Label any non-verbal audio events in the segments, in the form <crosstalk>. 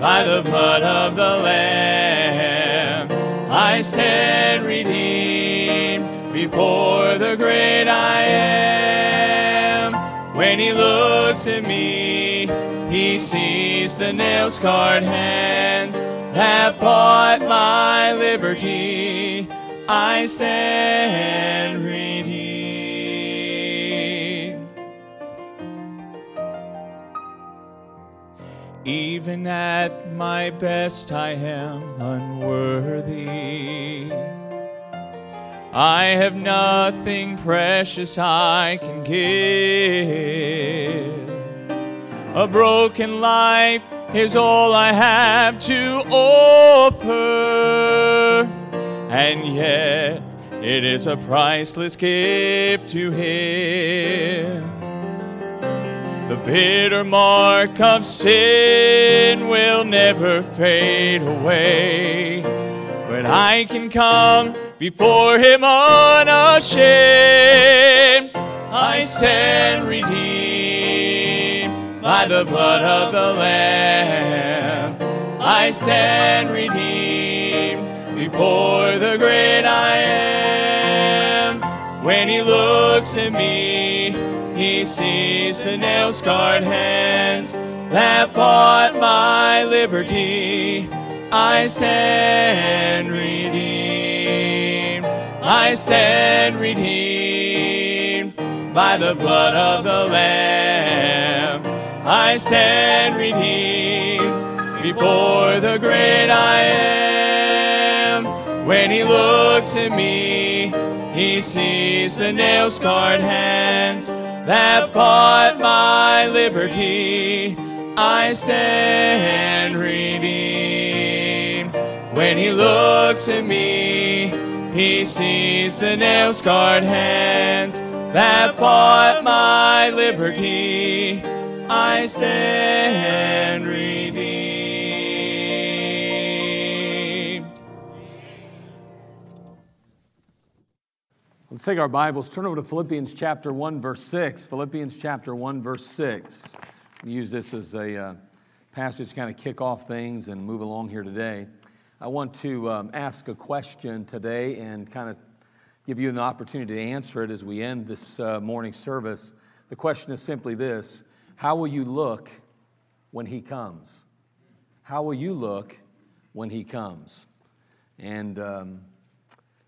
by the blood of the Lamb. I stand redeemed before the great I am. When he looks at me, he sees the nail scarred hands that bought my liberty. I stand Even at my best, I am unworthy. I have nothing precious I can give. A broken life is all I have to offer, and yet it is a priceless gift to Him. Bitter mark of sin will never fade away. But I can come before Him unashamed. I stand redeemed by the blood of the Lamb. I stand redeemed before the great I am. When He looks at me, he sees the nail scarred hands that bought my liberty. I stand redeemed. I stand redeemed by the blood of the Lamb. I stand redeemed before the great I am. When he looks at me, he sees the nail scarred hands that bought my liberty. I stand redeemed. When he looks at me, he sees the nail scarred hands that bought my liberty. I stand redeemed. Let's take our Bibles, turn over to Philippians chapter 1, verse 6. Philippians chapter 1, verse 6. We use this as a uh, passage to kind of kick off things and move along here today. I want to um, ask a question today and kind of give you an opportunity to answer it as we end this uh, morning service. The question is simply this How will you look when He comes? How will you look when He comes? And um,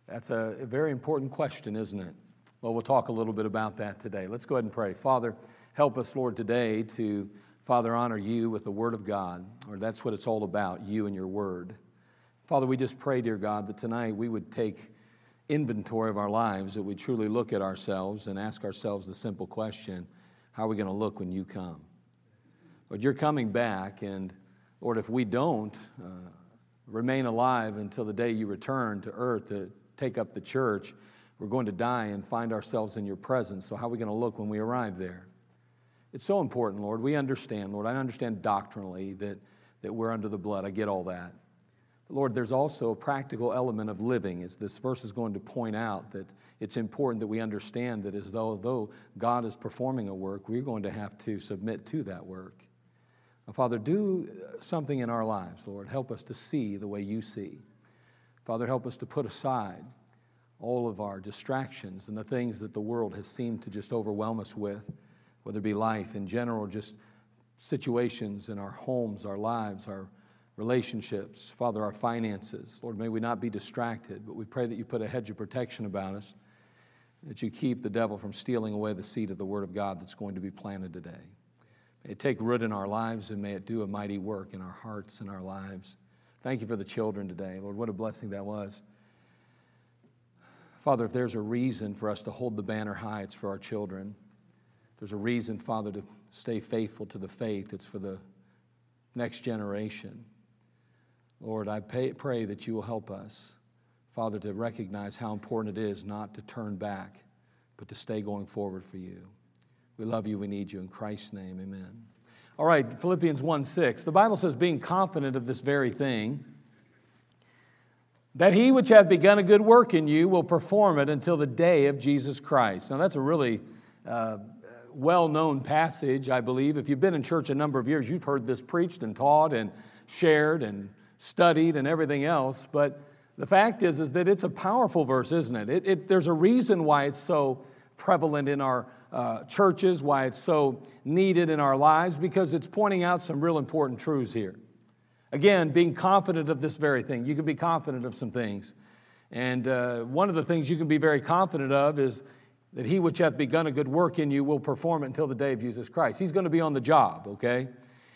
that's a very important question, isn't it? Well, we'll talk a little bit about that today. Let's go ahead and pray. Father, help us, Lord, today to, Father, honor you with the Word of God, or that's what it's all about, you and your Word. Father, we just pray, dear God, that tonight we would take inventory of our lives, that we truly look at ourselves and ask ourselves the simple question how are we going to look when you come? Lord, you're coming back, and Lord, if we don't uh, remain alive until the day you return to earth to take up the church, we're going to die and find ourselves in your presence. So, how are we going to look when we arrive there? It's so important, Lord. We understand, Lord. I understand doctrinally that, that we're under the blood. I get all that. But Lord, there's also a practical element of living, as this verse is going to point out, that it's important that we understand that as though, though God is performing a work, we're going to have to submit to that work. Now, Father, do something in our lives, Lord. Help us to see the way you see. Father, help us to put aside all of our distractions and the things that the world has seemed to just overwhelm us with, whether it be life in general, just situations in our homes, our lives, our relationships, Father, our finances. Lord, may we not be distracted, but we pray that you put a hedge of protection about us. that you keep the devil from stealing away the seed of the Word of God that's going to be planted today. May it take root in our lives and may it do a mighty work in our hearts and our lives. Thank you for the children today. Lord, what a blessing that was. Father, if there's a reason for us to hold the banner high, it's for our children. There's a reason, Father, to stay faithful to the faith, it's for the next generation. Lord, I pay, pray that you will help us, Father, to recognize how important it is not to turn back, but to stay going forward for you. We love you. We need you. In Christ's name, amen. All right, Philippians 1 6. The Bible says, being confident of this very thing, that he which hath begun a good work in you will perform it until the day of Jesus Christ. Now, that's a really uh, well known passage, I believe. If you've been in church a number of years, you've heard this preached and taught and shared and studied and everything else. But the fact is, is that it's a powerful verse, isn't it? it, it there's a reason why it's so prevalent in our uh, churches, why it's so needed in our lives, because it's pointing out some real important truths here. Again, being confident of this very thing. You can be confident of some things. And uh, one of the things you can be very confident of is that he which hath begun a good work in you will perform it until the day of Jesus Christ. He's going to be on the job, okay?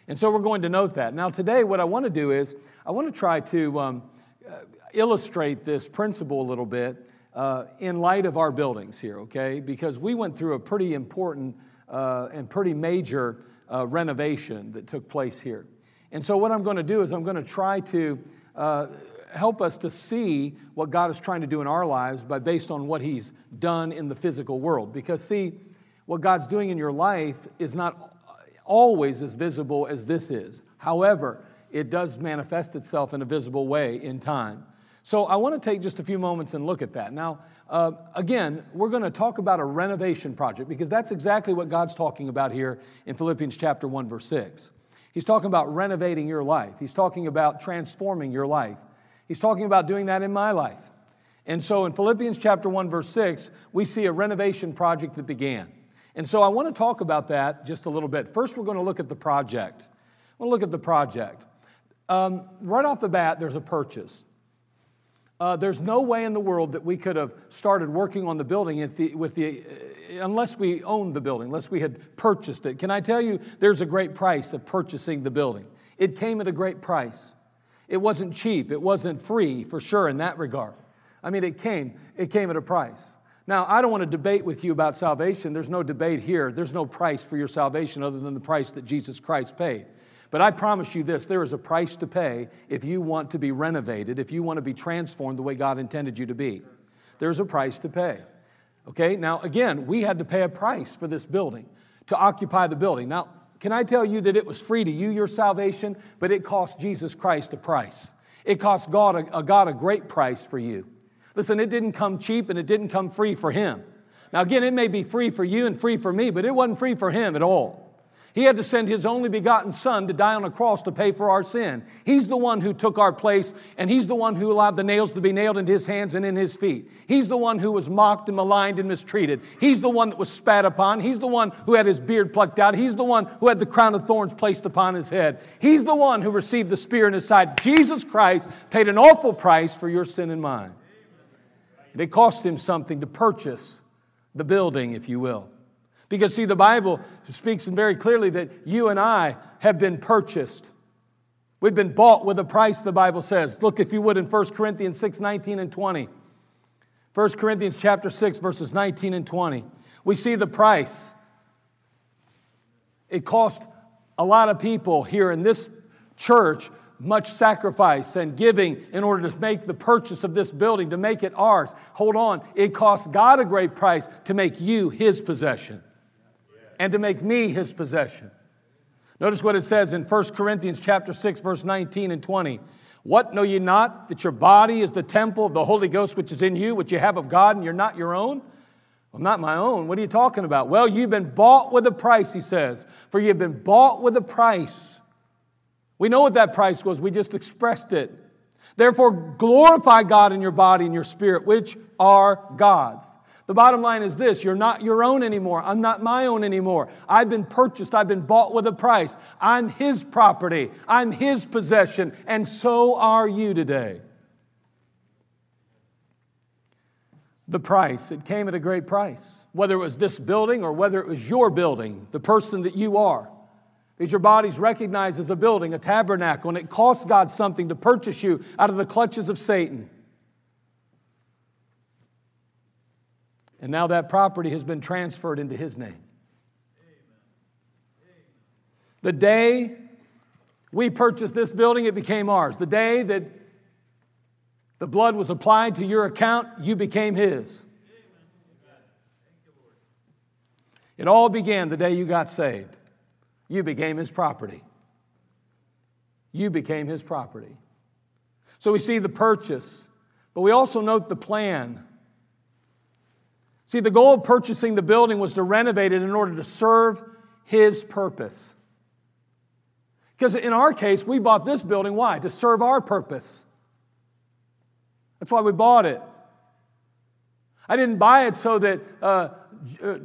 And so we're going to note that. Now, today, what I want to do is I want to try to um, uh, illustrate this principle a little bit uh, in light of our buildings here, okay? Because we went through a pretty important uh, and pretty major uh, renovation that took place here. And so, what I'm going to do is I'm going to try to uh, help us to see what God is trying to do in our lives by based on what He's done in the physical world. Because, see, what God's doing in your life is not always as visible as this is. However, it does manifest itself in a visible way in time. So I want to take just a few moments and look at that. Now, uh, again, we're going to talk about a renovation project because that's exactly what God's talking about here in Philippians chapter 1, verse 6. He's talking about renovating your life, He's talking about transforming your life. He's talking about doing that in my life. And so in Philippians chapter 1, verse 6, we see a renovation project that began. And so I want to talk about that just a little bit. First, we're going to look at the project. We'll look at the project. Um, right off the bat, there's a purchase. Uh, there's no way in the world that we could have started working on the building the, with the, uh, unless we owned the building, unless we had purchased it. Can I tell you, there's a great price of purchasing the building. It came at a great price. It wasn't cheap. It wasn't free, for sure, in that regard. I mean, it came. It came at a price. Now, I don't want to debate with you about salvation. There's no debate here. There's no price for your salvation other than the price that Jesus Christ paid. But I promise you this there is a price to pay if you want to be renovated, if you want to be transformed the way God intended you to be. There's a price to pay. Okay, now again, we had to pay a price for this building, to occupy the building. Now, can I tell you that it was free to you, your salvation, but it cost Jesus Christ a price? It cost God a, a God a great price for you. Listen, it didn't come cheap and it didn't come free for him. Now, again, it may be free for you and free for me, but it wasn't free for him at all. He had to send his only begotten Son to die on a cross to pay for our sin. He's the one who took our place, and He's the one who allowed the nails to be nailed into His hands and in His feet. He's the one who was mocked and maligned and mistreated. He's the one that was spat upon. He's the one who had his beard plucked out. He's the one who had the crown of thorns placed upon his head. He's the one who received the spear in his side. Jesus Christ paid an awful price for your sin and mine. And it cost him something to purchase the building, if you will. Because, see, the Bible speaks very clearly that you and I have been purchased. We've been bought with a price, the Bible says. Look, if you would, in 1 Corinthians 6 19 and 20. 1 Corinthians chapter 6, verses 19 and 20. We see the price. It cost a lot of people here in this church much sacrifice and giving in order to make the purchase of this building, to make it ours. Hold on, it cost God a great price to make you his possession and to make me his possession. Notice what it says in 1 Corinthians chapter 6 verse 19 and 20. What know ye not that your body is the temple of the Holy Ghost which is in you, which you have of God, and you're not your own? Well, not my own. What are you talking about? Well, you've been bought with a price, he says. For you've been bought with a price. We know what that price was, we just expressed it. Therefore, glorify God in your body and your spirit, which are God's. The bottom line is this you're not your own anymore. I'm not my own anymore. I've been purchased, I've been bought with a price. I'm His property, I'm His possession, and so are you today. the price. It came at a great price. Whether it was this building or whether it was your building, the person that you are. Because your body's recognized as a building, a tabernacle, and it cost God something to purchase you out of the clutches of Satan. And now that property has been transferred into his name. The day we purchased this building, it became ours. The day that the blood was applied to your account, you became his. It all began the day you got saved. You became his property. You became his property. So we see the purchase, but we also note the plan. See, the goal of purchasing the building was to renovate it in order to serve his purpose. Because in our case, we bought this building, why? To serve our purpose. That's why we bought it. I didn't buy it so that uh,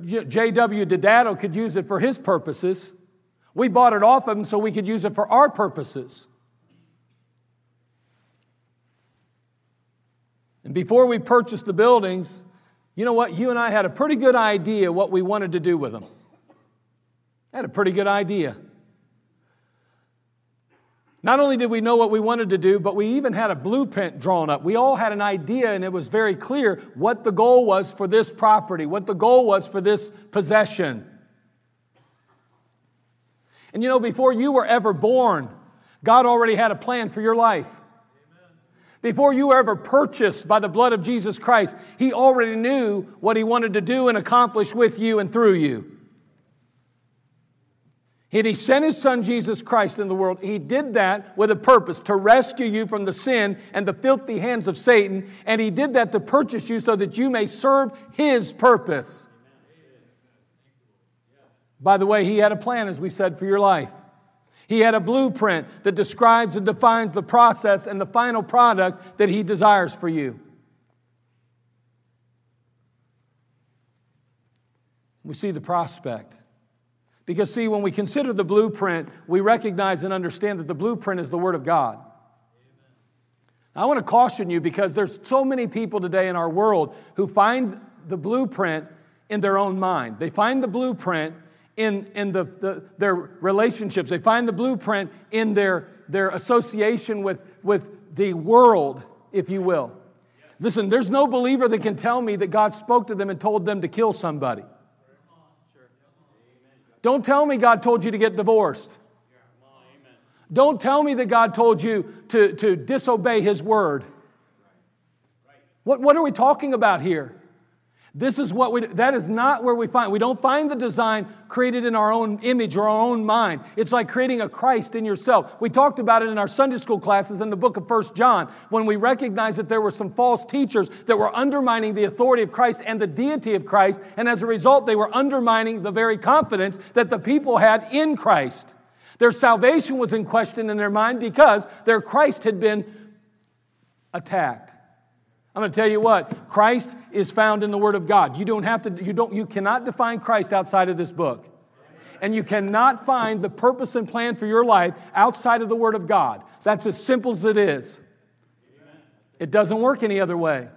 J.W. Didato could use it for his purposes. We bought it off of him so we could use it for our purposes. And before we purchased the buildings, you know what? You and I had a pretty good idea what we wanted to do with them. I had a pretty good idea. Not only did we know what we wanted to do, but we even had a blueprint drawn up. We all had an idea, and it was very clear what the goal was for this property, what the goal was for this possession. And you know, before you were ever born, God already had a plan for your life. Before you were ever purchased by the blood of Jesus Christ, He already knew what He wanted to do and accomplish with you and through you. And he sent his son Jesus Christ in the world. He did that with a purpose to rescue you from the sin and the filthy hands of Satan. And he did that to purchase you so that you may serve his purpose. By the way, he had a plan, as we said, for your life. He had a blueprint that describes and defines the process and the final product that he desires for you. We see the prospect. Because, see, when we consider the blueprint, we recognize and understand that the blueprint is the Word of God. I want to caution you because there's so many people today in our world who find the blueprint in their own mind. They find the blueprint in, in the, the, their relationships, they find the blueprint in their, their association with, with the world, if you will. Listen, there's no believer that can tell me that God spoke to them and told them to kill somebody. Don't tell me God told you to get divorced. Don't tell me that God told you to, to disobey His word. What, what are we talking about here? This is what we, that is not where we find. We don't find the design created in our own image or our own mind. It's like creating a Christ in yourself. We talked about it in our Sunday school classes in the book of First John when we recognized that there were some false teachers that were undermining the authority of Christ and the deity of Christ. And as a result, they were undermining the very confidence that the people had in Christ. Their salvation was in question in their mind because their Christ had been attacked. I'm going to tell you what, Christ is found in the Word of God. You don't have to, you don't, you cannot define Christ outside of this book. And you cannot find the purpose and plan for your life outside of the Word of God. That's as simple as it is. It doesn't work any other way.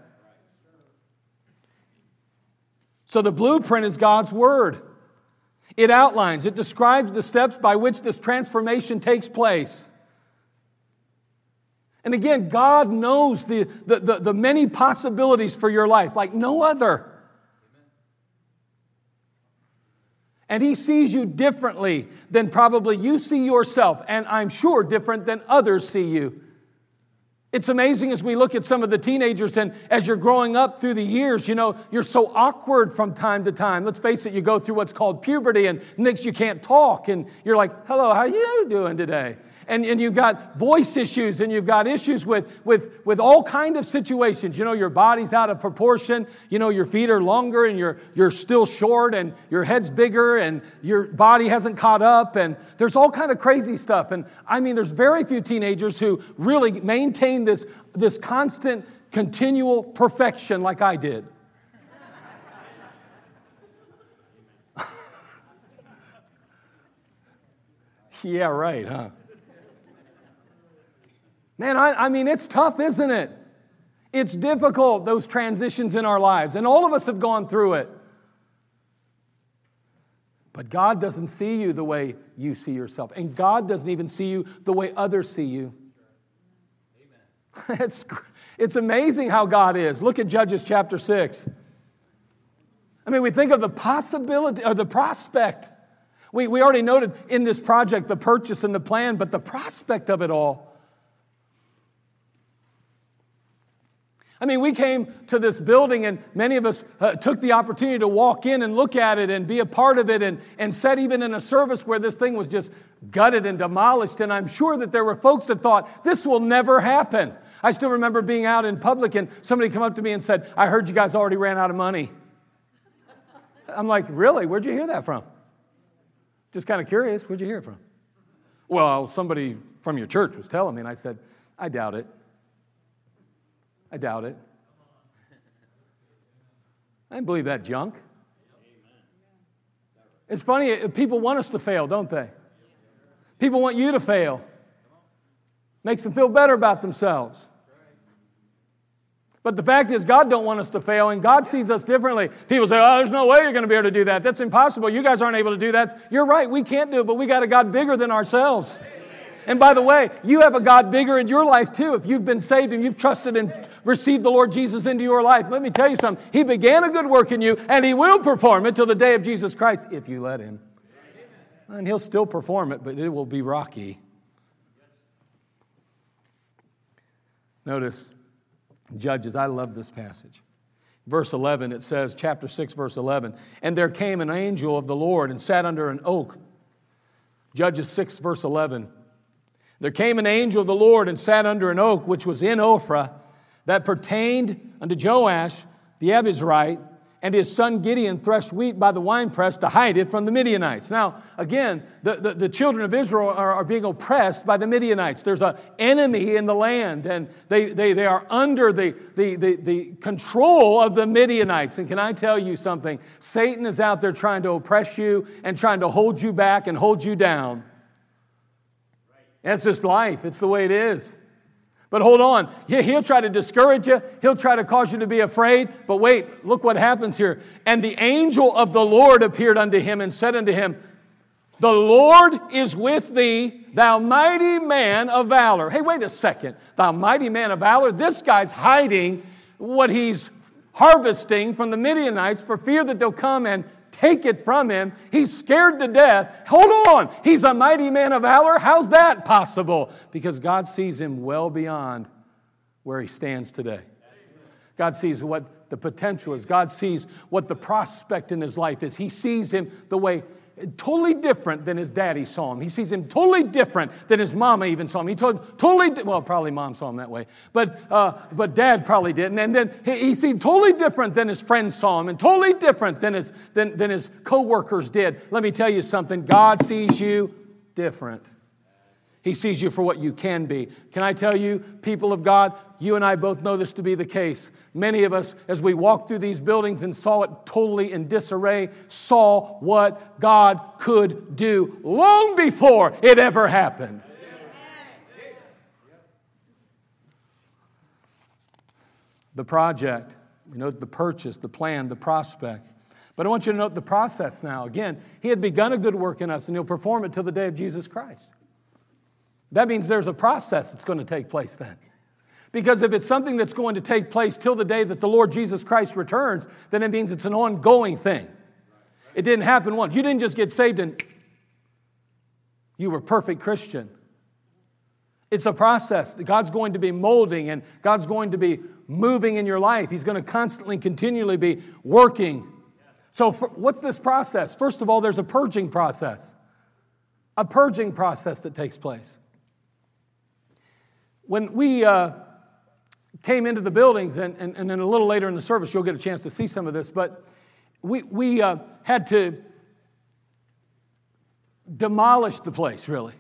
So the blueprint is God's Word. It outlines, it describes the steps by which this transformation takes place. And again, God knows the, the, the, the, many possibilities for your life like no other. And He sees you differently than probably you see yourself, and I'm sure different than others see you. It's amazing as we look at some of the teenagers and as you're growing up through the years, you know, you're so awkward from time to time. Let's face it, you go through what's called puberty and next you can't talk and you're like, hello, how you doing today? And, and you've got voice issues and you've got issues with, with, with all kind of situations. You know your body's out of proportion. You know your feet are longer and you're, you're still short and your head's bigger and your body hasn't caught up and there's all kind of crazy stuff. And i mean there's very few teenagers who really maintain this, this constant continual perfection like i did. <laughs> Yeah right huh Man, I, I mean, it's tough, isn't it? It's difficult, those transitions in our lives, and all of us have gone through it. But God doesn't see you the way you see yourself, and God doesn't even see you the way others see you. <laughs> it's, it's amazing how God is. Look at Judges chapter 6. I mean, we think of the possibility or the prospect. We, we already noted in this project the purchase and the plan, but the prospect of it all. I mean, we came to this building, and many of us uh, took the opportunity to walk in and look at it and be a part of it, and, and sat even in a service where this thing was just gutted and demolished. And I'm sure that there were folks that thought, this will never happen. I still remember being out in public, and somebody come up to me and said, I heard you guys already ran out of money. I'm like, really? Where'd you hear that from? Just kind of curious. Where'd you hear it from? Well, somebody from your church was telling me, and I said, I doubt it. I doubt it. I didn't believe that junk. It's funny, uh, people want us to fail, don't they? People want you to fail. Makes them feel better about themselves. But the fact is, God don't want us to fail, and God sees us differently. People say, "Oh, there's no way you're going to be able to do that. That's impossible. You guys aren't able to do that." You're right. We can't do it, but we got a God bigger than ourselves. And by the way, you have a God bigger in your life too. If you've been saved and you've trusted and received the Lord Jesus into your life, let me tell you something. He began a good work in you, and He will perform it till the day of Jesus Christ if you let Him. And He'll still perform it, but it will be rocky. Notice Judges, I love this passage. Verse 11, it says, chapter 6, verse 11, and there came an angel of the Lord and sat under an oak. Judges 6, verse 11. There came an angel of the Lord and sat under an oak which was in Ophrah that pertained unto Joash the Abiezrite, and his son Gideon threshed wheat by the winepress to hide it from the Midianites. Now, again, the, the, the children of Israel are, are, being oppressed by the Midianites. There's an enemy in the land, and they, they, they are under the, the, the, the control of the Midianites. And can I tell you something? Satan is out there trying to oppress you and trying to hold you back and hold you down. That's just life, it's the way it is. But hold on, he'll try to discourage you, he'll try to cause you to be afraid. But wait, look what happens here. And the angel of the Lord appeared unto him and said unto him, The Lord is with thee, thou mighty man of valor. Hey, wait a second. Thou mighty man of valor? This guy's hiding what he's harvesting from the Midianites for fear that they'll come and take it from him. He's scared to death. Hold on. He's a mighty man of valor. How's that possible? Because God sees him well beyond where he stands today. God sees what the potential is. God sees what the prospect in his life is. He sees him the way totally different than his daddy saw him. He sees him totally different than his mama even saw him. He told totally well, probably mom saw him that way, but uh, but dad probably didn't. And then he, he sees totally different than his friends saw him, and totally different than his than, than his coworkers did. Let me tell you something. God sees you different. He sees you for what you can be. Can I tell you, people of God, you and I both know this to be the case. Many of us, as we walked through these buildings and saw it totally in disarray, saw what God could do long before it ever happened. The project, we know the purchase, the plan, the prospect. But I want you to note the process now. Again, He had begun a good work in us, and He'll perform it till the day of Jesus Christ. That means there's a process that's going to take place then. Because if it's something that's going to take place till the day that the Lord Jesus Christ returns, then it means it's an ongoing thing. It didn't happen once. You didn't just get saved and you were perfect Christian. It's a process. God's going to be molding and God's going to be moving in your life. He's going to constantly, continually be working. So, for, what's this process? First of all, there's a purging process, a purging process that takes place. When we uh, came into the buildings, and, and, and then a little later in the service, you'll get a chance to see some of this, but we, we uh, had to demolish the place, really.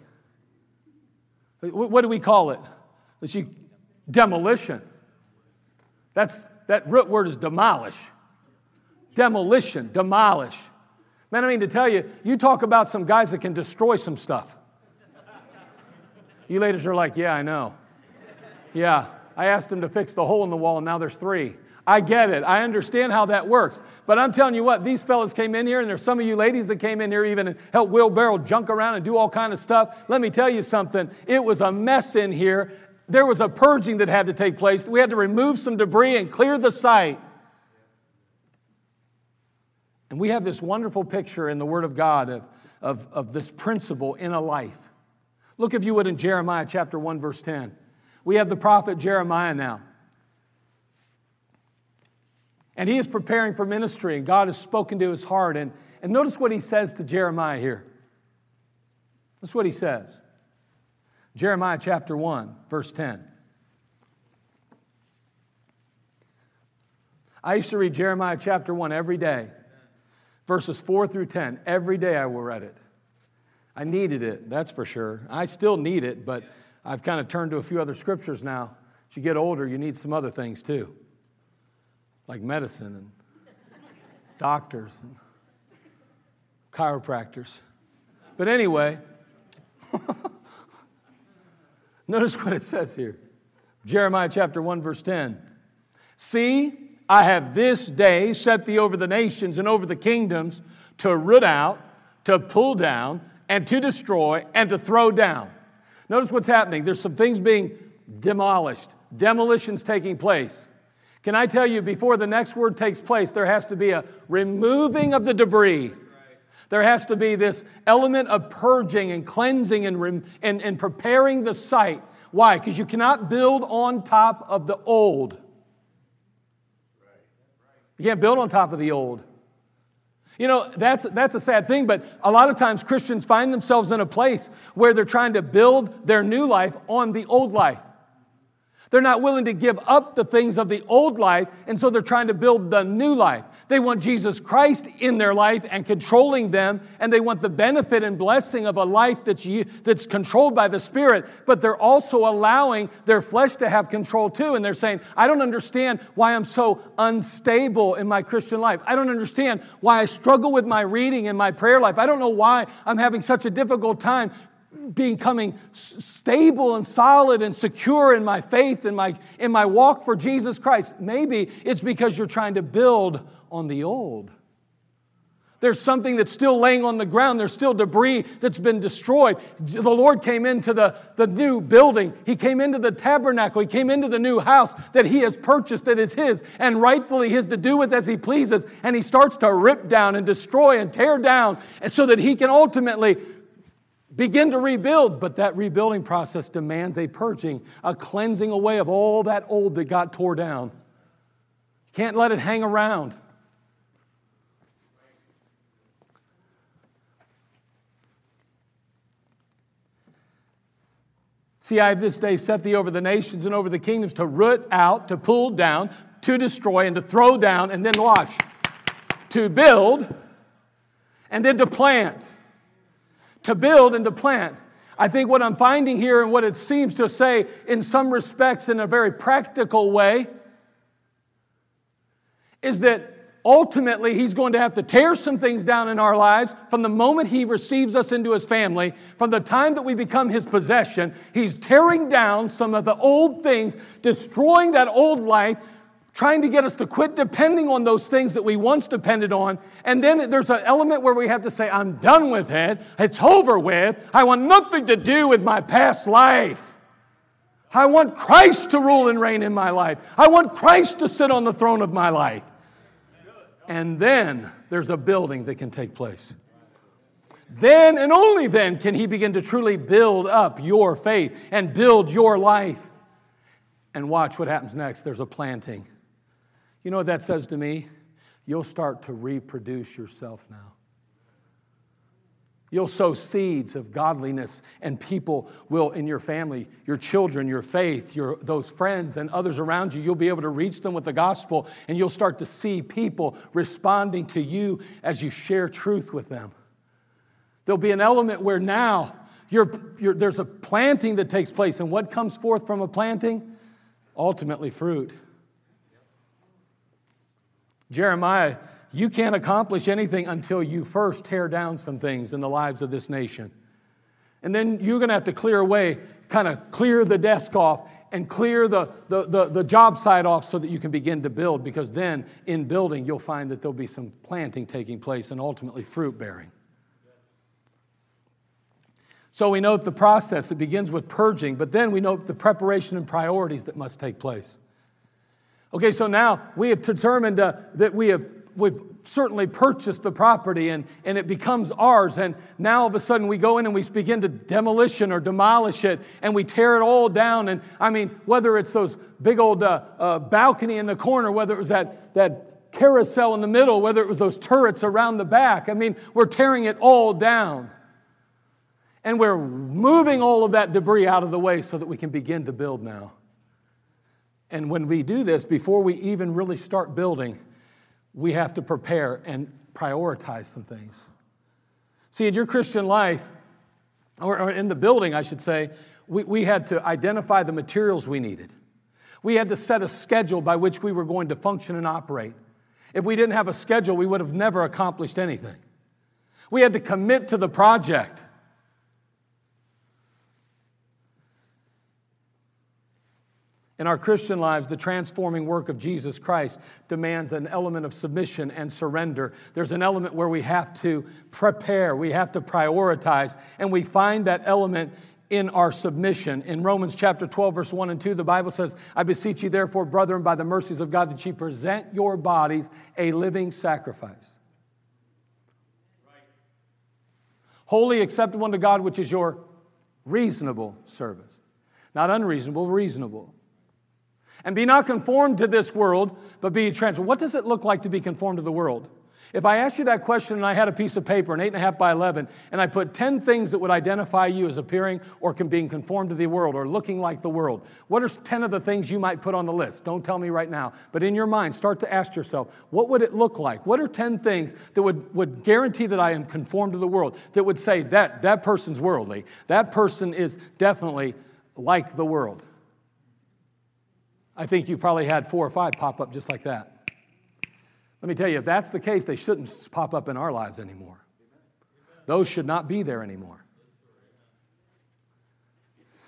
What do we call it? Let's demolition. That's, that root word is demolish. Demolition, demolish. Man, I mean to tell you, you talk about some guys that can destroy some stuff. You ladies are like, yeah, I know. Yeah, I asked him to fix the hole in the wall, and now there's three. I get it. I understand how that works. But I'm telling you what, these fellas came in here, and there's some of you ladies that came in here even and helped wheelbarrow junk around and do all kind of stuff. Let me tell you something. It was a mess in here. There was a purging that had to take place. We had to remove some debris and clear the site. And we have this wonderful picture in the Word of God of, of, of this principle in a life. Look, if you would, in Jeremiah chapter 1, verse 10. We have the prophet Jeremiah now. And he is preparing for ministry, and God has spoken to his heart. And, and notice what he says to Jeremiah here. That's what he says. Jeremiah chapter 1, verse 10. I used to read Jeremiah chapter 1 every day, verses 4 through 10. Every day I will read it. I needed it, that's for sure. I still need it, but I've kind of turned to a few other scriptures now. As you get older, you need some other things too like medicine and <laughs> doctors and chiropractors. But anyway, <laughs> notice what it says here Jeremiah chapter 1, verse 10. See, I have this day set thee over the nations and over the kingdoms to root out, to pull down, and to destroy, and to throw down. Notice what's happening. There's some things being demolished, demolitions taking place. Can I tell you, before the next word takes place, there has to be a removing of the debris. There has to be this element of purging and cleansing and, and, and preparing the site. Why? Because you cannot build on top of the old. You can't build on top of the old. You know, that's, that's a sad thing, but a lot of times Christians find themselves in a place where they're trying to build their new life on the old life. They're not willing to give up the things of the old life, and so they're trying to build the new life. They want Jesus Christ in their life and controlling them, and they want the benefit and blessing of a life that's, that's controlled by the Spirit, but they're also allowing their flesh to have control too. And they're saying, I don't understand why I'm so unstable in my Christian life. I don't understand why I struggle with my reading and my prayer life. I don't know why I'm having such a difficult time becoming stable and solid and secure in my faith and my, in my walk for Jesus Christ. Maybe it's because you're trying to build on the old. There's something that's still laying on the ground. There's still debris that's been destroyed. The Lord came into the, the new building. He came into the tabernacle. He came into the new house that He has purchased that is His and rightfully His to do with as He pleases. And He starts to rip down and destroy and tear down and so that He can ultimately begin to rebuild, but that rebuilding process demands a purging, a cleansing away of all that old that got tore down. You can't let it hang around. See, I have this day set thee over the nations and over the kingdoms to root out, to pull down, to destroy, and to throw down, and then watch, to build, and then to plant to build and to plant. I think what I'm finding here and what it seems to say, in some respects, in a very practical way, is that ultimately he's going to have to tear some things down in our lives from the moment he receives us into his family, from the time that we become his possession. He's tearing down some of the old things, destroying that old life, trying to get us to quit depending on those things that we once depended on. And then there's an element where we have to say, I'm done with it. It's over with. I want nothing to do with my past life. I want Christ to rule and reign in my life. I want Christ to sit on the throne of my life. And then there's a building that can take place. Then and only then can He begin to truly build up your faith and build your life. And watch what happens next. There's a planting. You know what that says to me? You'll start to reproduce yourself now. You'll sow seeds of godliness, and people will, in your family, your children, your faith, your, those friends, and others around you, you'll be able to reach them with the gospel, and you'll start to see people responding to you as you share truth with them. There'll be an element where now you're, you're, there's a planting that takes place, and what comes forth from a planting? Ultimately, fruit. Jeremiah, you can't accomplish anything until you first tear down some things in the lives of this nation. And then you're going to have to clear away, kind of clear the desk off and clear the, the, the, the, job site off so that you can begin to build, because then in building, you'll find that there'll be some planting taking place and ultimately fruit bearing. So we note the process. It begins with purging, but then we note the preparation and priorities that must take place. Okay, so now we have determined uh, that we have we've certainly purchased the property and, and it becomes ours. And now all of a sudden we go in and we begin to demolition or demolish it and we tear it all down. And I mean, whether it's those big old uh, uh, balcony in the corner, whether it was that, that carousel in the middle, whether it was those turrets around the back, I mean, we're tearing it all down. And we're moving all of that debris out of the way so that we can begin to build now. And when we do this, before we even really start building, we have to prepare and prioritize some things. See, in your Christian life, or, in the building, I should say, we, we had to identify the materials we needed. We had to set a schedule by which we were going to function and operate. If we didn't have a schedule, we would have never accomplished anything. We had to commit to the project. In our Christian lives, the transforming work of Jesus Christ demands an element of submission and surrender. There's an element where we have to prepare, we have to prioritize, and we find that element in our submission. In Romans chapter 12, verse 1 and 2, the Bible says, I beseech you, therefore, brethren, by the mercies of God, that ye present your bodies a living sacrifice. Holy, acceptable unto God, which is your reasonable service. Not unreasonable, reasonable. And be not conformed to this world, but be transformed. What does it look like to be conformed to the world? If I asked you that question and I had a piece of paper, an 8.5 by 11, and I put 10 things that would identify you as appearing or being conformed to the world or looking like the world, what are 10 of the things you might put on the list? Don't tell me right now. But in your mind, start to ask yourself, what would it look like? What are 10 things that would, would guarantee that I am conformed to the world, that would say that that person's worldly, that person is definitely like the world? I think you probably had four or five pop up just like that. Let me tell you, if that's the case, they shouldn't pop up in our lives anymore. Those should not be there anymore.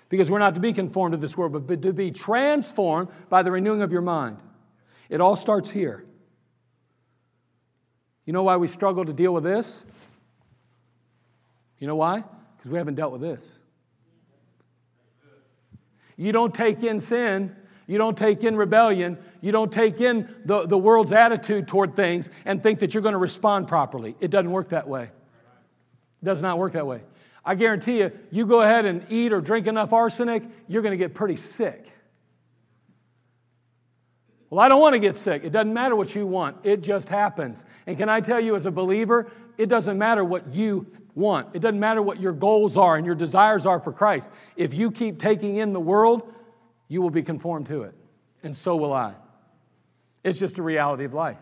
Because we're not to be conformed to this world, but to be transformed by the renewing of your mind. It all starts here. You know why we struggle to deal with this? You know why? Because we haven't dealt with this. You don't take in sin you don't take in rebellion. You don't take in the, the world's attitude toward things and think that you're going to respond properly. It doesn't work that way. It does not work that way. I guarantee you, you go ahead and eat or drink enough arsenic, you're going to get pretty sick. Well, I don't want to get sick. It doesn't matter what you want, it just happens. And can I tell you, as a believer, it doesn't matter what you want. It doesn't matter what your goals are and your desires are for Christ. If you keep taking in the world, you will be conformed to it, and so will I. It's just a reality of life.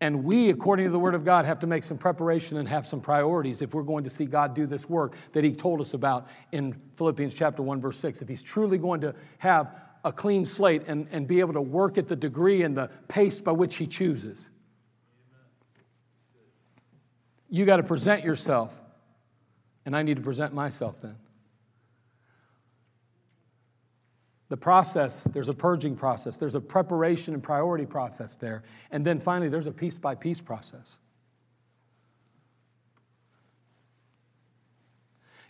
And we, according to the Word of God, have to make some preparation and have some priorities if we're going to see God do this work that He told us about in Philippians chapter 1, verse 6. If He's truly going to have a clean slate and, and be able to work at the degree and the pace by which He chooses. You got to present yourself and I need to present myself then. The process, there's a purging process, there's a preparation and priority process there. And then finally, there's a piece by piece process.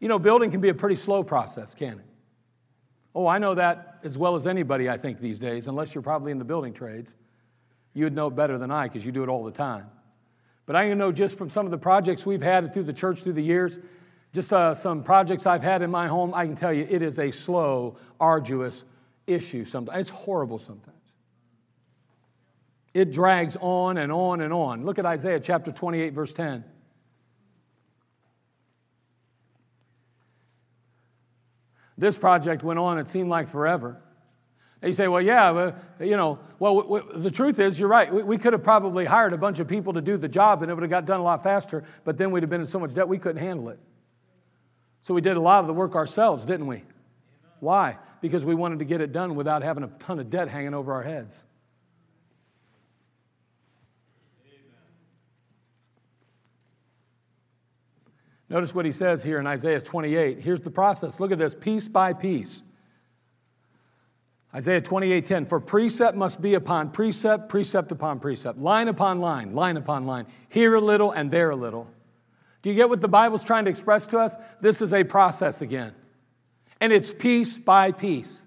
You know, building can be a pretty slow process, can it? Oh, I know that as well as anybody, I think, these days, unless you're probably in the building trades. You would know it better than I because you do it all the time. But I know just from some of the projects we've had through the church through the years, just uh, some projects I've had in my home, I can tell you it is a slow, arduous issue sometimes. It's horrible sometimes. It drags on and on and on. Look at Isaiah chapter 28, verse 10. This project went on, it seemed like forever. And you say, well, yeah, well, you know, well, w- w- the truth is, you're right. We, we, could have probably hired a bunch of people to do the job and it would have got done a lot faster, but then we'd have been in so much debt we couldn't handle it. So we did a lot of the work ourselves, didn't we? Why? Because we wanted to get it done without having a ton of debt hanging over our heads. Notice what he says here in Isaiah 28. Here's the process. Look at this piece by piece. Isaiah 28:10 For precept must be upon precept, precept upon precept, line upon line, line upon line, here a little and there a little. Do you get what the Bible's trying to express to us? This is a process again. And it's piece by piece.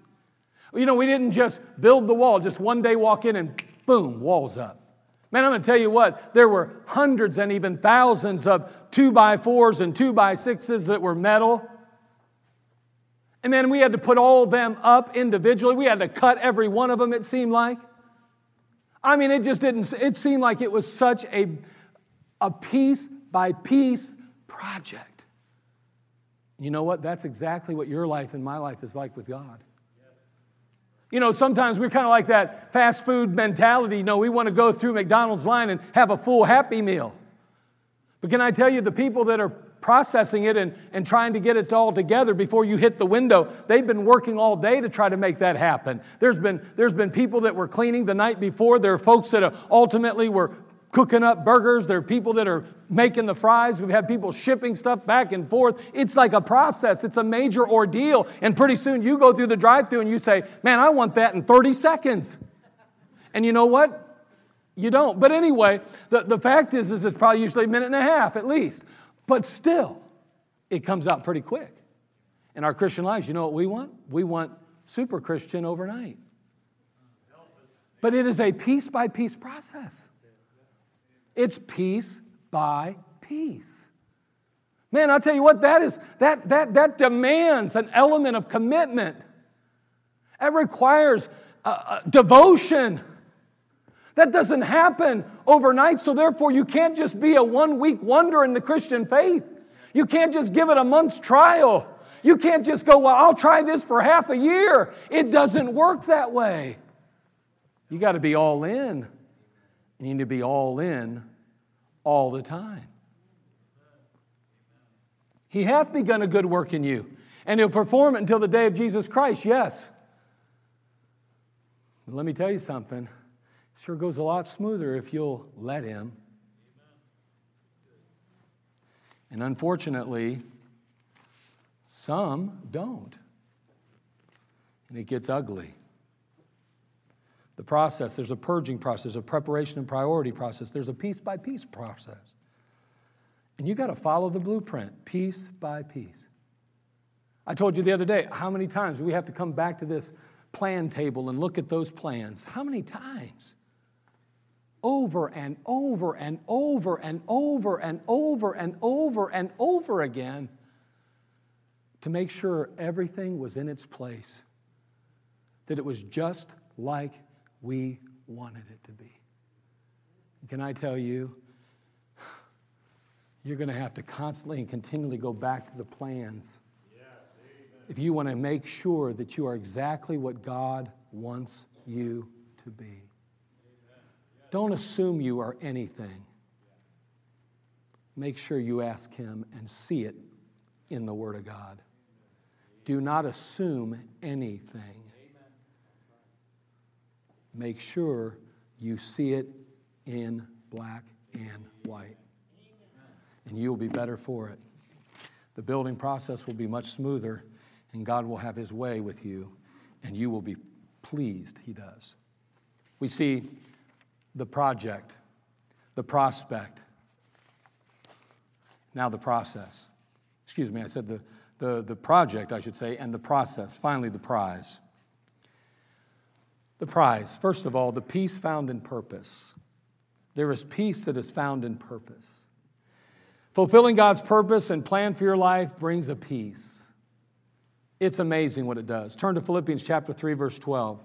You know, we didn't just build the wall, just one day walk in and boom, walls up. Man, I'm going to tell you what, there were hundreds and even thousands of two by fours and two by sixes that were metal and then we had to put all them up individually. We had to cut every one of them, it seemed like. I mean, it just didn't, it seemed like it was such a, a piece by piece project. You know what? That's exactly what your life and my life is like with God. You know, sometimes we're kind of like that fast food mentality. You know, we want to go through McDonald's line and have a full Happy Meal. But can I tell you, the people that are processing it and, and trying to get it all together before you hit the window. They've been working all day to try to make that happen. There's been, there's been people that were cleaning the night before. There are folks that ultimately were cooking up burgers. There are people that are making the fries. We've had people shipping stuff back and forth. It's like a process, it's a major ordeal. And pretty soon you go through the drive through and you say, Man, I want that in 30 seconds. And you know what? You don't. But anyway, the, the fact is, is it's probably usually a minute and a half at least. But still, it comes out pretty quick. In our Christian lives, you know what we want? We want super Christian overnight. But it is a piece by piece process. It's piece by piece. Man, I'll tell you what, that is that that that demands an element of commitment. It requires uh, uh, devotion. That doesn't happen overnight, so therefore you can't just be a one week wonder in the Christian faith. You can't just give it a month's trial. You can't just go, well, I'll try this for half a year. It doesn't work that way. You got to be all in. You need to be all in all the time. He hath begun a good work in you, and he'll perform it until the day of Jesus Christ, yes. But let me tell you something It Sure goes a lot smoother if you'll let Him. And unfortunately, some don't. And it gets ugly. The process, there's a purging process, a preparation and priority process, there's a piece by piece process. And you got to follow the blueprint, piece by piece. I told you the other day how many times we have to come back to this plan table and look at those plans. How many times? over and over and over and over and over and over and over again to make sure everything was in its place, that it was just like we wanted it to be. Can I tell you, you're going to have to constantly and continually go back to the plans if you want to make sure that you are exactly what God wants you to be. Don't assume you are anything. Make sure you ask Him and see it in the Word of God. Do not assume anything. Make sure you see it in black and white. And you will be better for it. The building process will be much smoother, and God will have His way with you, and you will be pleased He does. We see the project, the prospect, now the process. Excuse me, I said the, the, the project, I should say, and the process. Finally, the prize. The prize. First of all, the peace found in purpose. There is peace that is found in purpose. Fulfilling God's purpose and plan for your life brings a peace. It's amazing what it does. Turn to Philippians chapter 3 verse 12.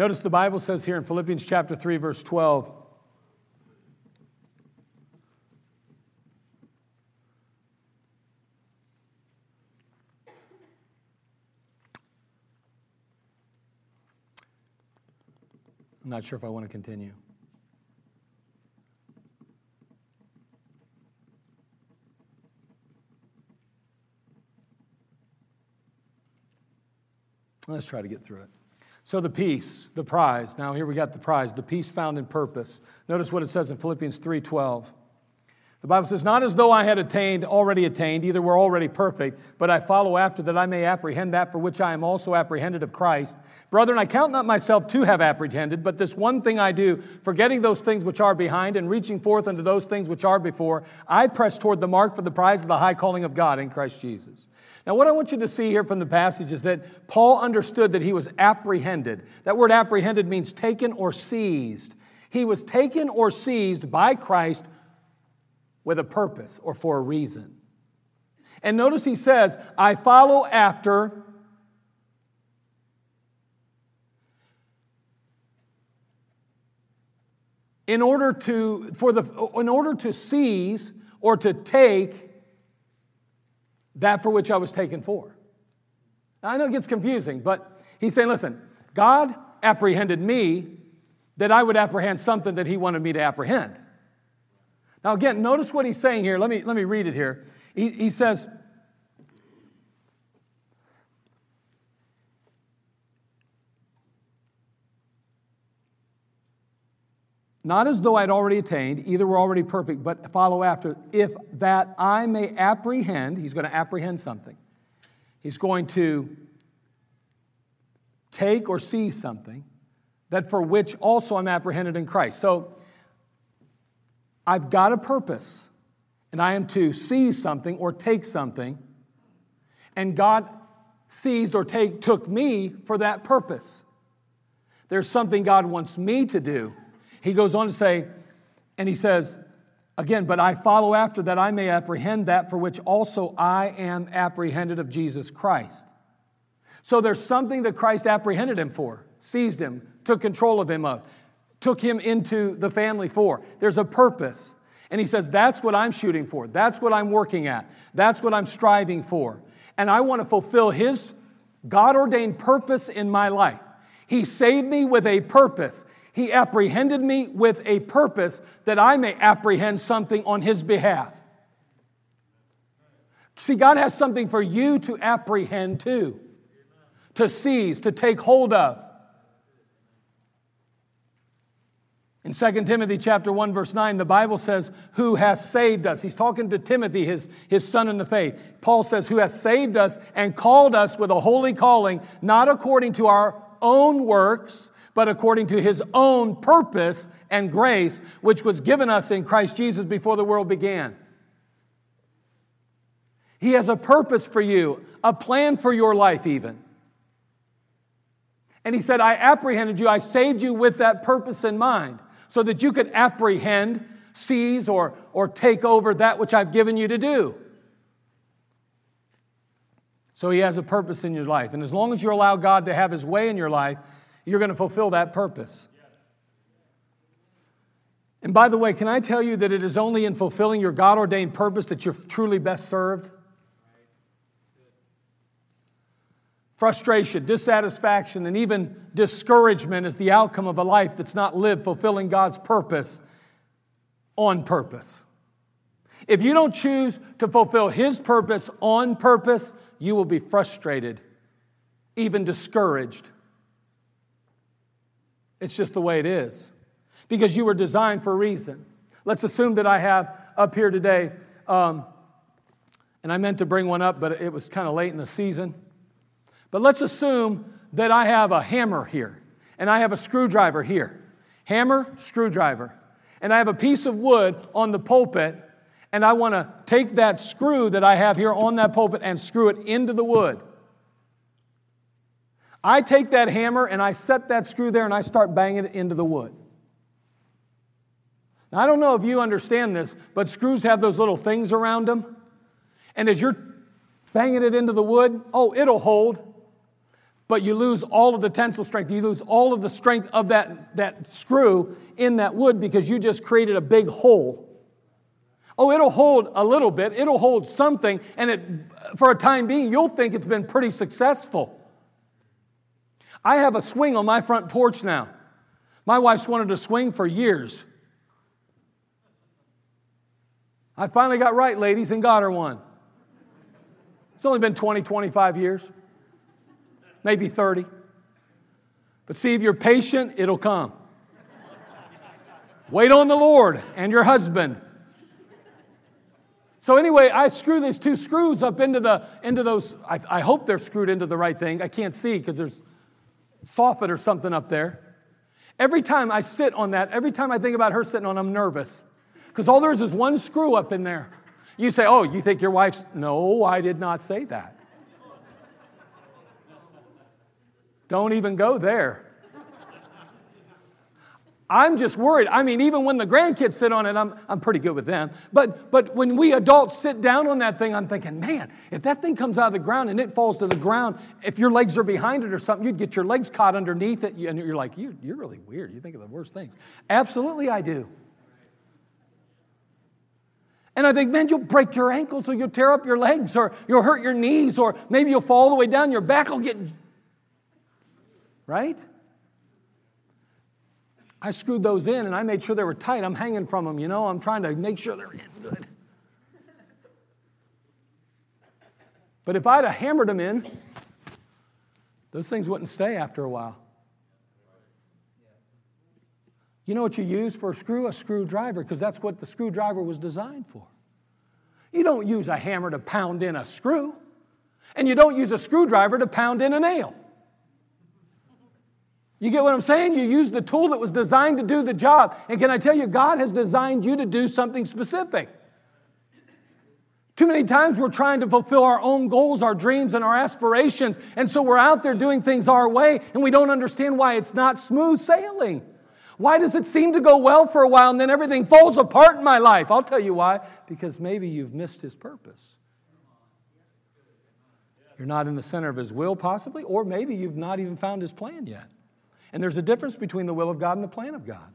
Notice the Bible says here in Philippians chapter 3, verse 12. I'm not sure if I want to continue. Let's try to get through it. So, the peace, the prize. Now, here we got the prize, the peace found in purpose. Notice what it says in Philippians 3:12. The Bible says, Not as though I had attained, already attained, either we're already perfect, but I follow after that I may apprehend that for which I am also apprehended of Christ. Brethren, I count not myself to have apprehended, but this one thing I do, forgetting those things which are behind and reaching forth unto those things which are before, I press toward the mark for the prize of the high calling of God in Christ Jesus. Now, what I want you to see here from the passage is that Paul understood that he was apprehended. That word apprehended means taken or seized. He was taken or seized by Christ with a purpose or for a reason. And notice he says, I follow after in order to for the in order to seize or to take that for which I was taken for. Now, I know it gets confusing, but he's saying, listen, God apprehended me that I would apprehend something that he wanted me to apprehend. Now, again, notice what he's saying here. Let me, let me read it here. He, he says, Not as though I'd already attained, either were already perfect, but follow after, if that I may apprehend, he's going to apprehend something. He's going to take or see something that for which also I'm apprehended in Christ. So I've got a purpose, and I am to seize something or take something, and God seized or take, took me for that purpose. There's something God wants me to do. He goes on to say, and he says, again, but I follow after that I may apprehend that for which also I am apprehended of Jesus Christ. So there's something that Christ apprehended him for, seized him, took control of him of took him into the family for. There's a purpose. And he says, That's what I'm shooting for. That's what I'm working at. That's what I'm striving for. And I want to fulfill his God ordained purpose in my life. He saved me with a purpose. He apprehended me with a purpose that I may apprehend something on his behalf. See, God has something for you to apprehend too, to seize, to take hold of. In 2 Timothy chapter 1 verse 9 the Bible says who has saved us. He's talking to Timothy his, his son in the faith. Paul says who has saved us and called us with a holy calling not according to our own works but according to his own purpose and grace which was given us in Christ Jesus before the world began. He has a purpose for you, a plan for your life even. And he said, I apprehended you, I saved you with that purpose in mind so that you could apprehend, seize, or, or take over that which I've given you to do. So He has a purpose in your life. And as long as you allow God to have His way in your life, you're going to fulfill that purpose. And by the way, can I tell you that it is only in fulfilling your God ordained purpose that you're truly best served? Frustration, dissatisfaction, and even discouragement is the outcome of a life that's not lived fulfilling God's purpose on purpose. If you don't choose to fulfill His purpose on purpose, you will be frustrated, even discouraged. It's just the way it is because you were designed for a reason. Let's assume that I have up here today, um, and I meant to bring one up, but it was kind of late in the season. But let's assume that I have a hammer here and I have a screwdriver here. Hammer, screwdriver. And I have a piece of wood on the pulpit and I want to take that screw that I have here on that pulpit and screw it into the wood. I take that hammer and I set that screw there and I start banging it into the wood. Now, I don't know if you understand this, but screws have those little things around them. And as you're banging it into the wood, oh, it'll hold but you lose all of the tensile strength. You lose all of the strength of that, that screw in that wood because you just created a big hole. Oh, it'll hold a little bit, it'll hold something, and it, for a time being, you'll think it's been pretty successful. I have a swing on my front porch now. My wife's wanted a swing for years. I finally got right, ladies, and got her one. It's only been 20, 25 years. Maybe 30. But see, if you're patient, it'll come. Wait on the Lord and your husband. So anyway, I screw these two screws up into the into those. I, I hope they're screwed into the right thing. I can't see because there's soffit or something up there. Every time I sit on that, every time I think about her sitting on, I'm nervous because all there is is one screw up in there. You say, "Oh, you think your wife's?" No, I did not say that. Don't even go there. I'm just worried. I mean, even when the grandkids sit on it, I'm, I'm pretty good with them. But, but when we adults sit down on that thing, I'm thinking, man, if that thing comes out of the ground and it falls to the ground, if your legs are behind it or something, you'd get your legs caught underneath it. And you're like, you're, you're really weird. You think of the worst things. Absolutely, I do. And I think, man, you'll break your ankles or you'll tear up your legs or you'll hurt your knees or maybe you'll fall all the way down. Your back will get. Right? I screwed those in and I made sure they were tight. I'm hanging from them, you know, I'm trying to make sure they're in good. But if I'd have hammered them in, those things wouldn't stay after a while. You know what you use for a screw? A screwdriver, because that's what the screwdriver was designed for. You don't use a hammer to pound in a screw, and you don't use a screwdriver to pound in a nail. You get what I'm saying? You use the tool that was designed to do the job. And can I tell you, God has designed you to do something specific. Too many times we're trying to fulfill our own goals, our dreams, and our aspirations. And so we're out there doing things our way, and we don't understand why it's not smooth sailing. Why does it seem to go well for a while and then everything falls apart in my life? I'll tell you why. Because maybe you've missed his purpose. You're not in the center of his will, possibly, or maybe you've not even found his plan yet. And there's a difference between the will of God and the plan of God.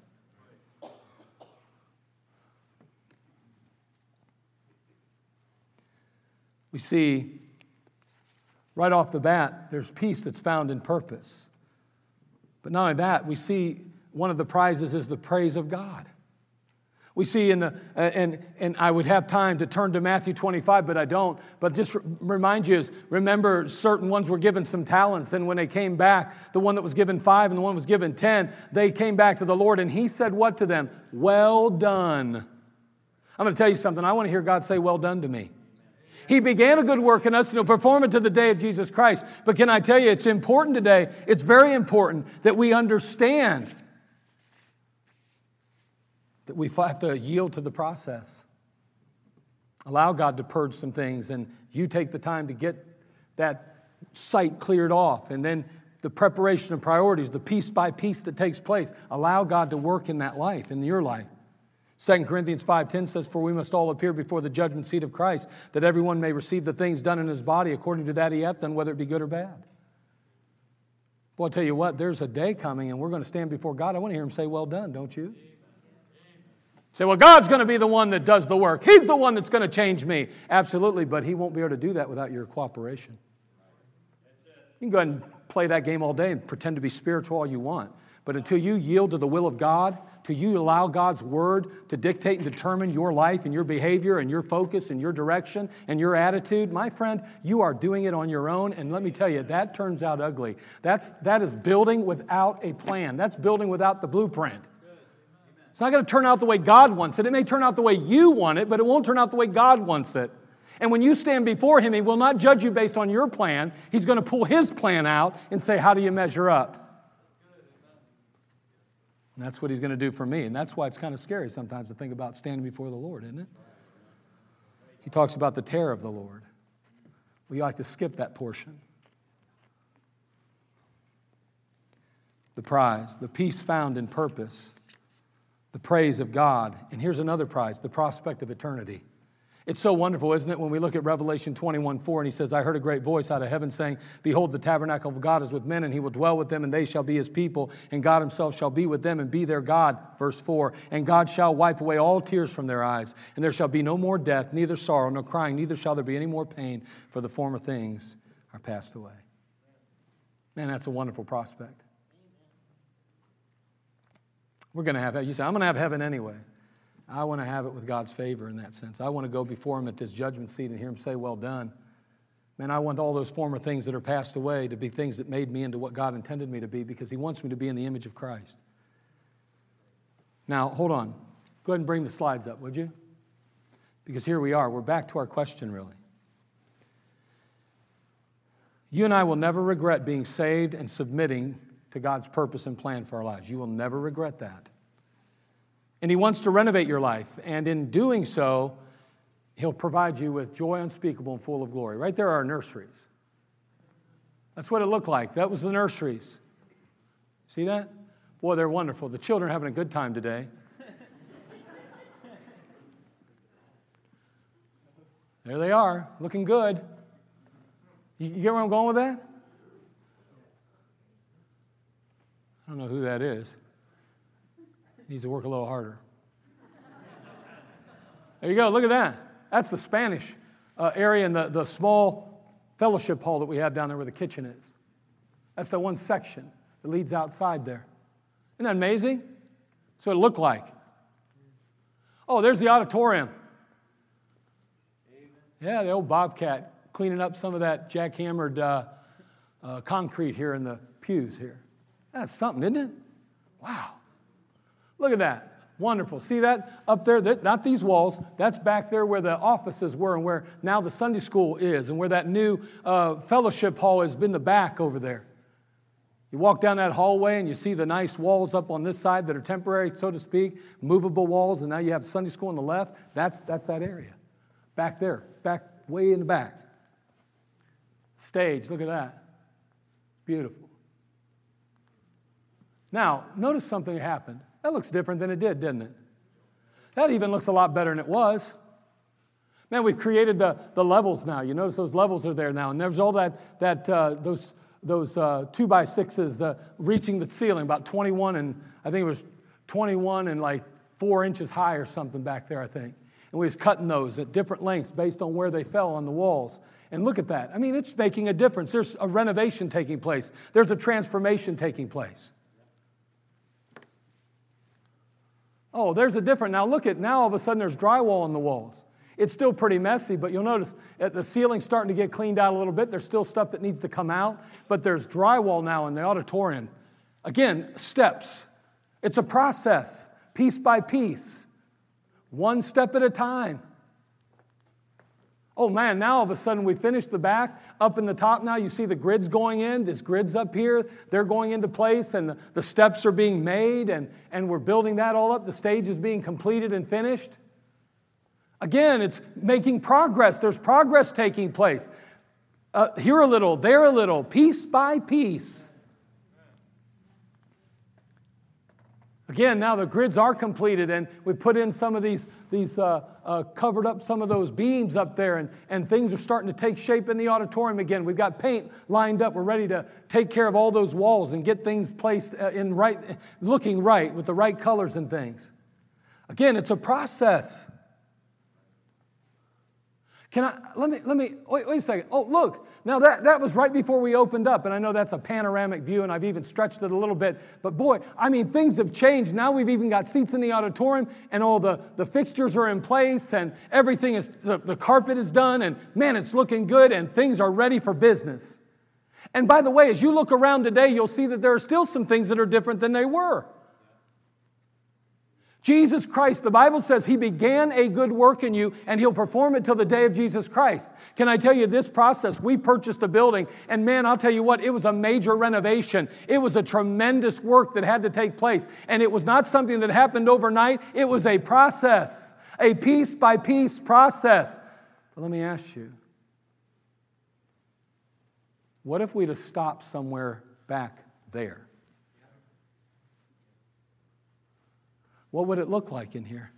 We see right off the bat, there's peace that's found in purpose. But not only that, we see one of the prizes is the praise of God. We see in the, uh, and, and I would have time to turn to Matthew 25, but I don't. But just remind you, is remember certain ones were given some talents, and when they came back, the one that was given five and the one was given 10, they came back to the Lord, and He said, What to them? Well done. I'm going to tell you something. I want to hear God say, Well done to me. He began a good work in us and he'll perform it to the day of Jesus Christ. But can I tell you, it's important today, it's very important that we understand that we have to yield to the process. Allow God to purge some things, and you take the time to get that site cleared off, and then the preparation of priorities, the piece by piece that takes place. Allow God to work in that life, in your life. 2 Corinthians 5:10 says, For we must all appear before the judgment seat of Christ, that everyone may receive the things done in his body according to that he hath done, whether it be good or bad. Well, I'll tell you what, there's a day coming, and we're going to stand before God. I want to hear him say, Well done, don't you? Say, well, God's going to be the one that does the work. He's the one that's going to change me. Absolutely, but He won't be able to do that without your cooperation. You can go ahead and play that game all day and pretend to be spiritual all you want. But until you yield to the will of God, till you allow God's word to dictate and determine your life and your behavior and your focus and your direction and your attitude, my friend, you are doing it on your own. And let me tell you, that turns out ugly. That's, that is building without a plan, that's building without the blueprint. It's not going to turn out the way God wants it. It may turn out the way you want it, but it won't turn out the way God wants it. And when you stand before Him, He will not judge you based on your plan. He's going to pull His plan out and say, How do you measure up? And that's what He's going to do for me. And that's why it's kind of scary sometimes to think about standing before the Lord, isn't it? He talks about the terror of the Lord. We like to skip that portion. The prize, the peace found in purpose the praise of God. And here's another prize the prospect of eternity. It's so wonderful, isn't it, when we look at Revelation 21 4 and he says, I heard a great voice out of heaven saying, Behold, the tabernacle of God is with men, and he will dwell with them, and they shall be his people, and God himself shall be with them and be their God. Verse 4 And God shall wipe away all tears from their eyes, and there shall be no more death, neither sorrow, nor crying, neither shall there be any more pain, for the former things are passed away. Man, that's a wonderful prospect. We're going to have, you say, I'm going to have heaven anyway. I want to have it with God's favor in that sense. I want to go before Him at this judgment seat and hear Him say, Well done. Man, I want all those former things that are passed away to be things that made me into what God intended me to be because He wants me to be in the image of Christ. Now, hold on. Go ahead and bring the slides up, would you? Because here we are. We're back to our question, really. You and I will never regret being saved and submitting to God's purpose and plan for our lives. You will never regret that. And He wants to renovate your life. And in doing so, He'll provide you with joy unspeakable and full of glory. Right there are nurseries. That's what it looked like. That was the nurseries. See that? Boy, they're wonderful. The children are having a good time today. <laughs> there they are, looking good. You get where I'm going with that? I don't know who that is. Needs to work a little harder. There you go, look at that. That's the Spanish uh, area in the, the small fellowship hall that we have down there where the kitchen is. That's the one section that leads outside there. Isn't that amazing? That's what it looked like. Oh, there's the auditorium. Yeah, the old Bobcat cleaning up some of that jackhammered uh, uh, concrete here in the pews here. That's something, isn't it? Wow. Look at that. Wonderful. See that up there? That, not these walls. That's back there where the offices were and where now the Sunday school is and where that new uh, fellowship hall has been the back over there. You walk down that hallway and you see the nice walls up on this side that are temporary, so to speak, movable walls, and now you have Sunday school on the left. That's, that's that area. Back there, back way in the back. Stage, look at that. Beautiful. Now, notice something happened. That looks different than it did, didn't it? That even looks a lot better than it was. Man, we've created the, the levels now. You notice those levels are there now. And there's all that, that uh, those, those uh, two by sixes reaching the ceiling, about 21 and I think it was 21 and like four inches high or something back there, I think. And we was cutting those at different lengths based on where they fell on the walls. And look at that. I mean, it's making a difference. There's a renovation taking place, there's a transformation taking place. Oh, there's a different. Now look at now all of a sudden there's drywall on the walls. It's still pretty messy, but you'll notice at the ceiling's starting to get cleaned out a little bit. There's still stuff that needs to come out, but there's drywall now in the auditorium. Again, steps. It's a process, piece by piece, one step at a time. Oh man, now all of a sudden we finished the back. Up in the top now, you see the grids going in. This grid's up here. They're going into place, and the, the steps are being made, and, and we're building that all up. The stage is being completed and finished. Again, it's making progress. There's progress taking place. Uh, here a little, there a little, piece by piece. Again, now the grids are completed, and we put in some of these, these uh, uh, covered up some of those beams up there, and, and things are starting to take shape in the auditorium again. We've got paint lined up. We're ready to take care of all those walls and get things placed uh, in right, looking right with the right colors and things. Again, it's a process. Can I, let me, let me, wait, wait a second. Oh, look, now, that, that was right before we opened up, and I know that's a panoramic view, and I've even stretched it a little bit. But boy, I mean, things have changed. Now we've even got seats in the auditorium, and all the, the fixtures are in place, and everything is, the, the carpet is done, and man, it's looking good, and things are ready for business. And by the way, as you look around today, you'll see that there are still some things that are different than they were. Jesus Christ, the Bible says he began a good work in you and he'll perform it till the day of Jesus Christ. Can I tell you this process? We purchased a building and man, I'll tell you what, it was a major renovation. It was a tremendous work that had to take place. And it was not something that happened overnight, it was a process, a piece by piece process. But let me ask you what if we'd have stopped somewhere back there? What would it look like in here?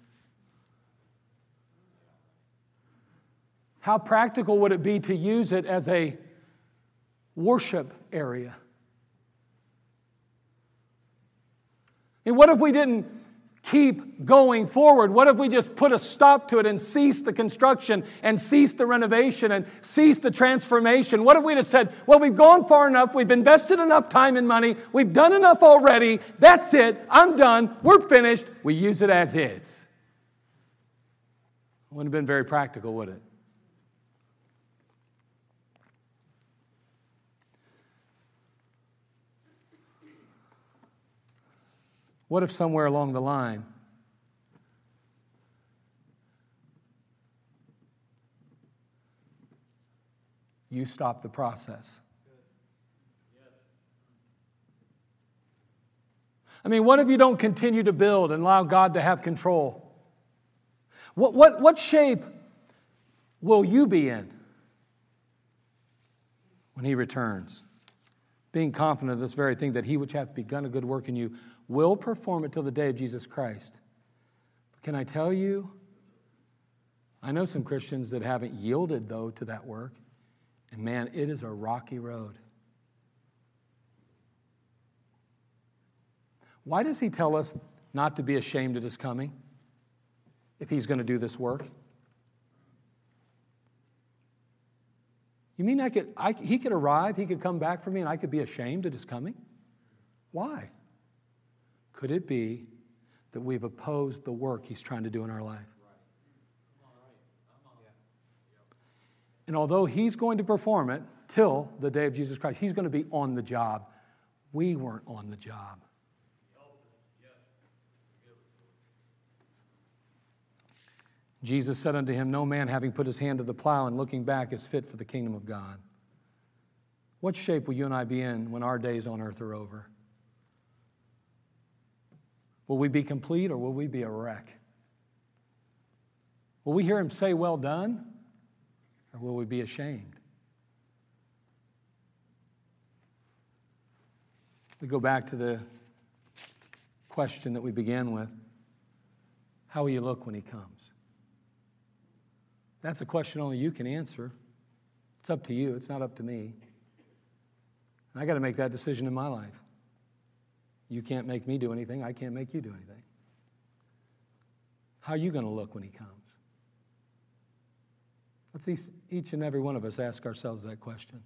How practical would it be to use it as a worship area? And what if we didn't keep going forward? What if we just put a stop to it and cease the construction and cease the renovation and cease the transformation? What if we just said, well, we've gone far enough, we've invested enough time and money, we've done enough already, that's it, I'm done, we're finished, we use it as is? Wouldn't have been very practical, would it? What if somewhere along the line, you stop the process? I mean, what if you don't continue to build and allow God to have control? What, what, what shape will you be in when He returns? Being confident of this very thing, that He which hath begun a good work in you will perform it till the day of Jesus Christ. But can I tell you, I know some Christians that haven't yielded, though, to that work. And man, it is a rocky road. Why does he tell us not to be ashamed at his coming if he's going to do this work? You mean I could, I, he could arrive, he could come back for me, and I could be ashamed at his coming? Why? Could it be that we've opposed the work he's trying to do in our life? And although he's going to perform it till the day of Jesus Christ, he's going to be on the job. We weren't on the job. Jesus said unto him, No man having put his hand to the plow and looking back is fit for the kingdom of God. What shape will you and I be in when our days on earth are over? Will we be complete or will we be a wreck? Will we hear him say, Well done? Or will we be ashamed? We go back to the question that we began with How will you look when he comes? That's a question only you can answer. It's up to you, it's not up to me. I got to make that decision in my life. You can't make me do anything, I can't make you do anything. How are you going to look when he comes? Let's each and every one of us ask ourselves that question.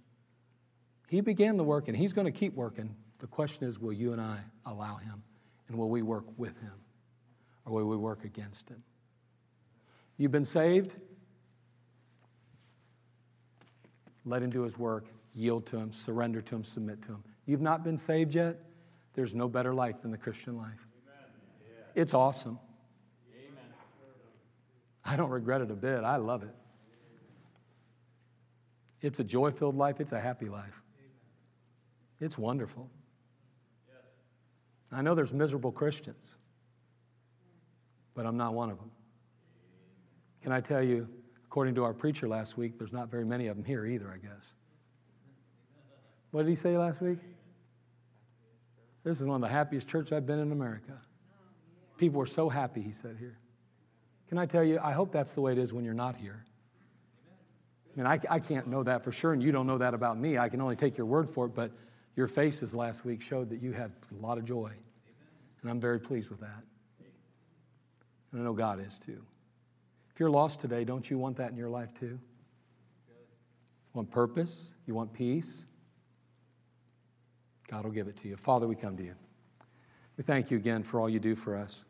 He began the work and he's going to keep working. The question is will you and I allow him? And will we work with him? Or will we work against him? You've been saved? Let him do his work, yield to him, surrender to him, submit to him. You've not been saved yet? There's no better life than the Christian life. It's awesome. I don't regret it a bit. I love it. It's a joy filled life, it's a happy life. It's wonderful. I know there's miserable Christians, but I'm not one of them. Can I tell you, According to our preacher last week, there's not very many of them here either, I guess. What did he say last week? This is one of the happiest churches I've been in America. People were so happy, he said here. Can I tell you, I hope that's the way it is when you're not here. I mean, I, I can't know that for sure, and you don't know that about me. I can only take your word for it, but your faces last week showed that you had a lot of joy. And I'm very pleased with that. And I know God is too. If you're lost today, don't you want that in your life too? You want purpose? You want peace? God will give it to you. Father, we come to you. We thank you again for all you do for us.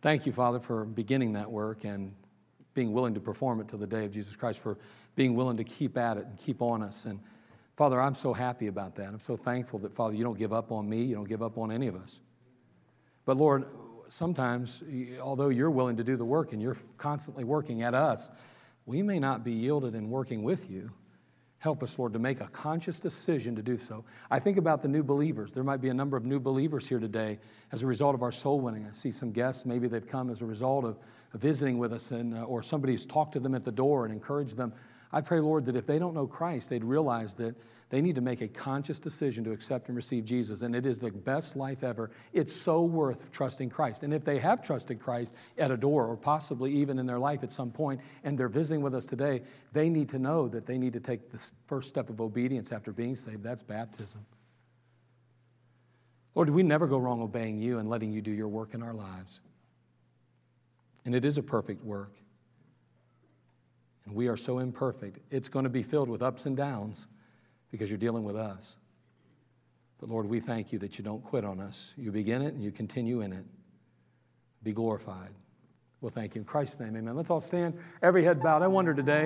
Thank you, Father, for beginning that work and being willing to perform it till the day of Jesus Christ, for being willing to keep at it and keep on us. And Father, I'm so happy about that. I'm so thankful that, Father, you don't give up on me, you don't give up on any of us. But Lord, sometimes, although you're willing to do the work and you're constantly working at us, we may not be yielded in working with you. Help us, Lord, to make a conscious decision to do so. I think about the new believers. There might be a number of new believers here today as a result of our soul winning. I see some guests, maybe they've come as a result of visiting with us, and, uh, or somebody's talked to them at the door and encouraged them. I pray, Lord, that if they don't know Christ, they'd realize that they need to make a conscious decision to accept and receive Jesus, and it is the best life ever. It's so worth trusting Christ. And if they have trusted Christ at a door, or possibly even in their life at some point, and they're visiting with us today, they need to know that they need to take the first step of obedience after being saved. That's baptism. Lord, we never go wrong obeying you and letting you do your work in our lives. And it is a perfect work. And we are so imperfect. It's going to be filled with ups and downs because you're dealing with us. But Lord, we thank you that you don't quit on us. You begin it and you continue in it. Be glorified. Well, thank you. In Christ's name, amen. Let's all stand, every head bowed. I wonder today.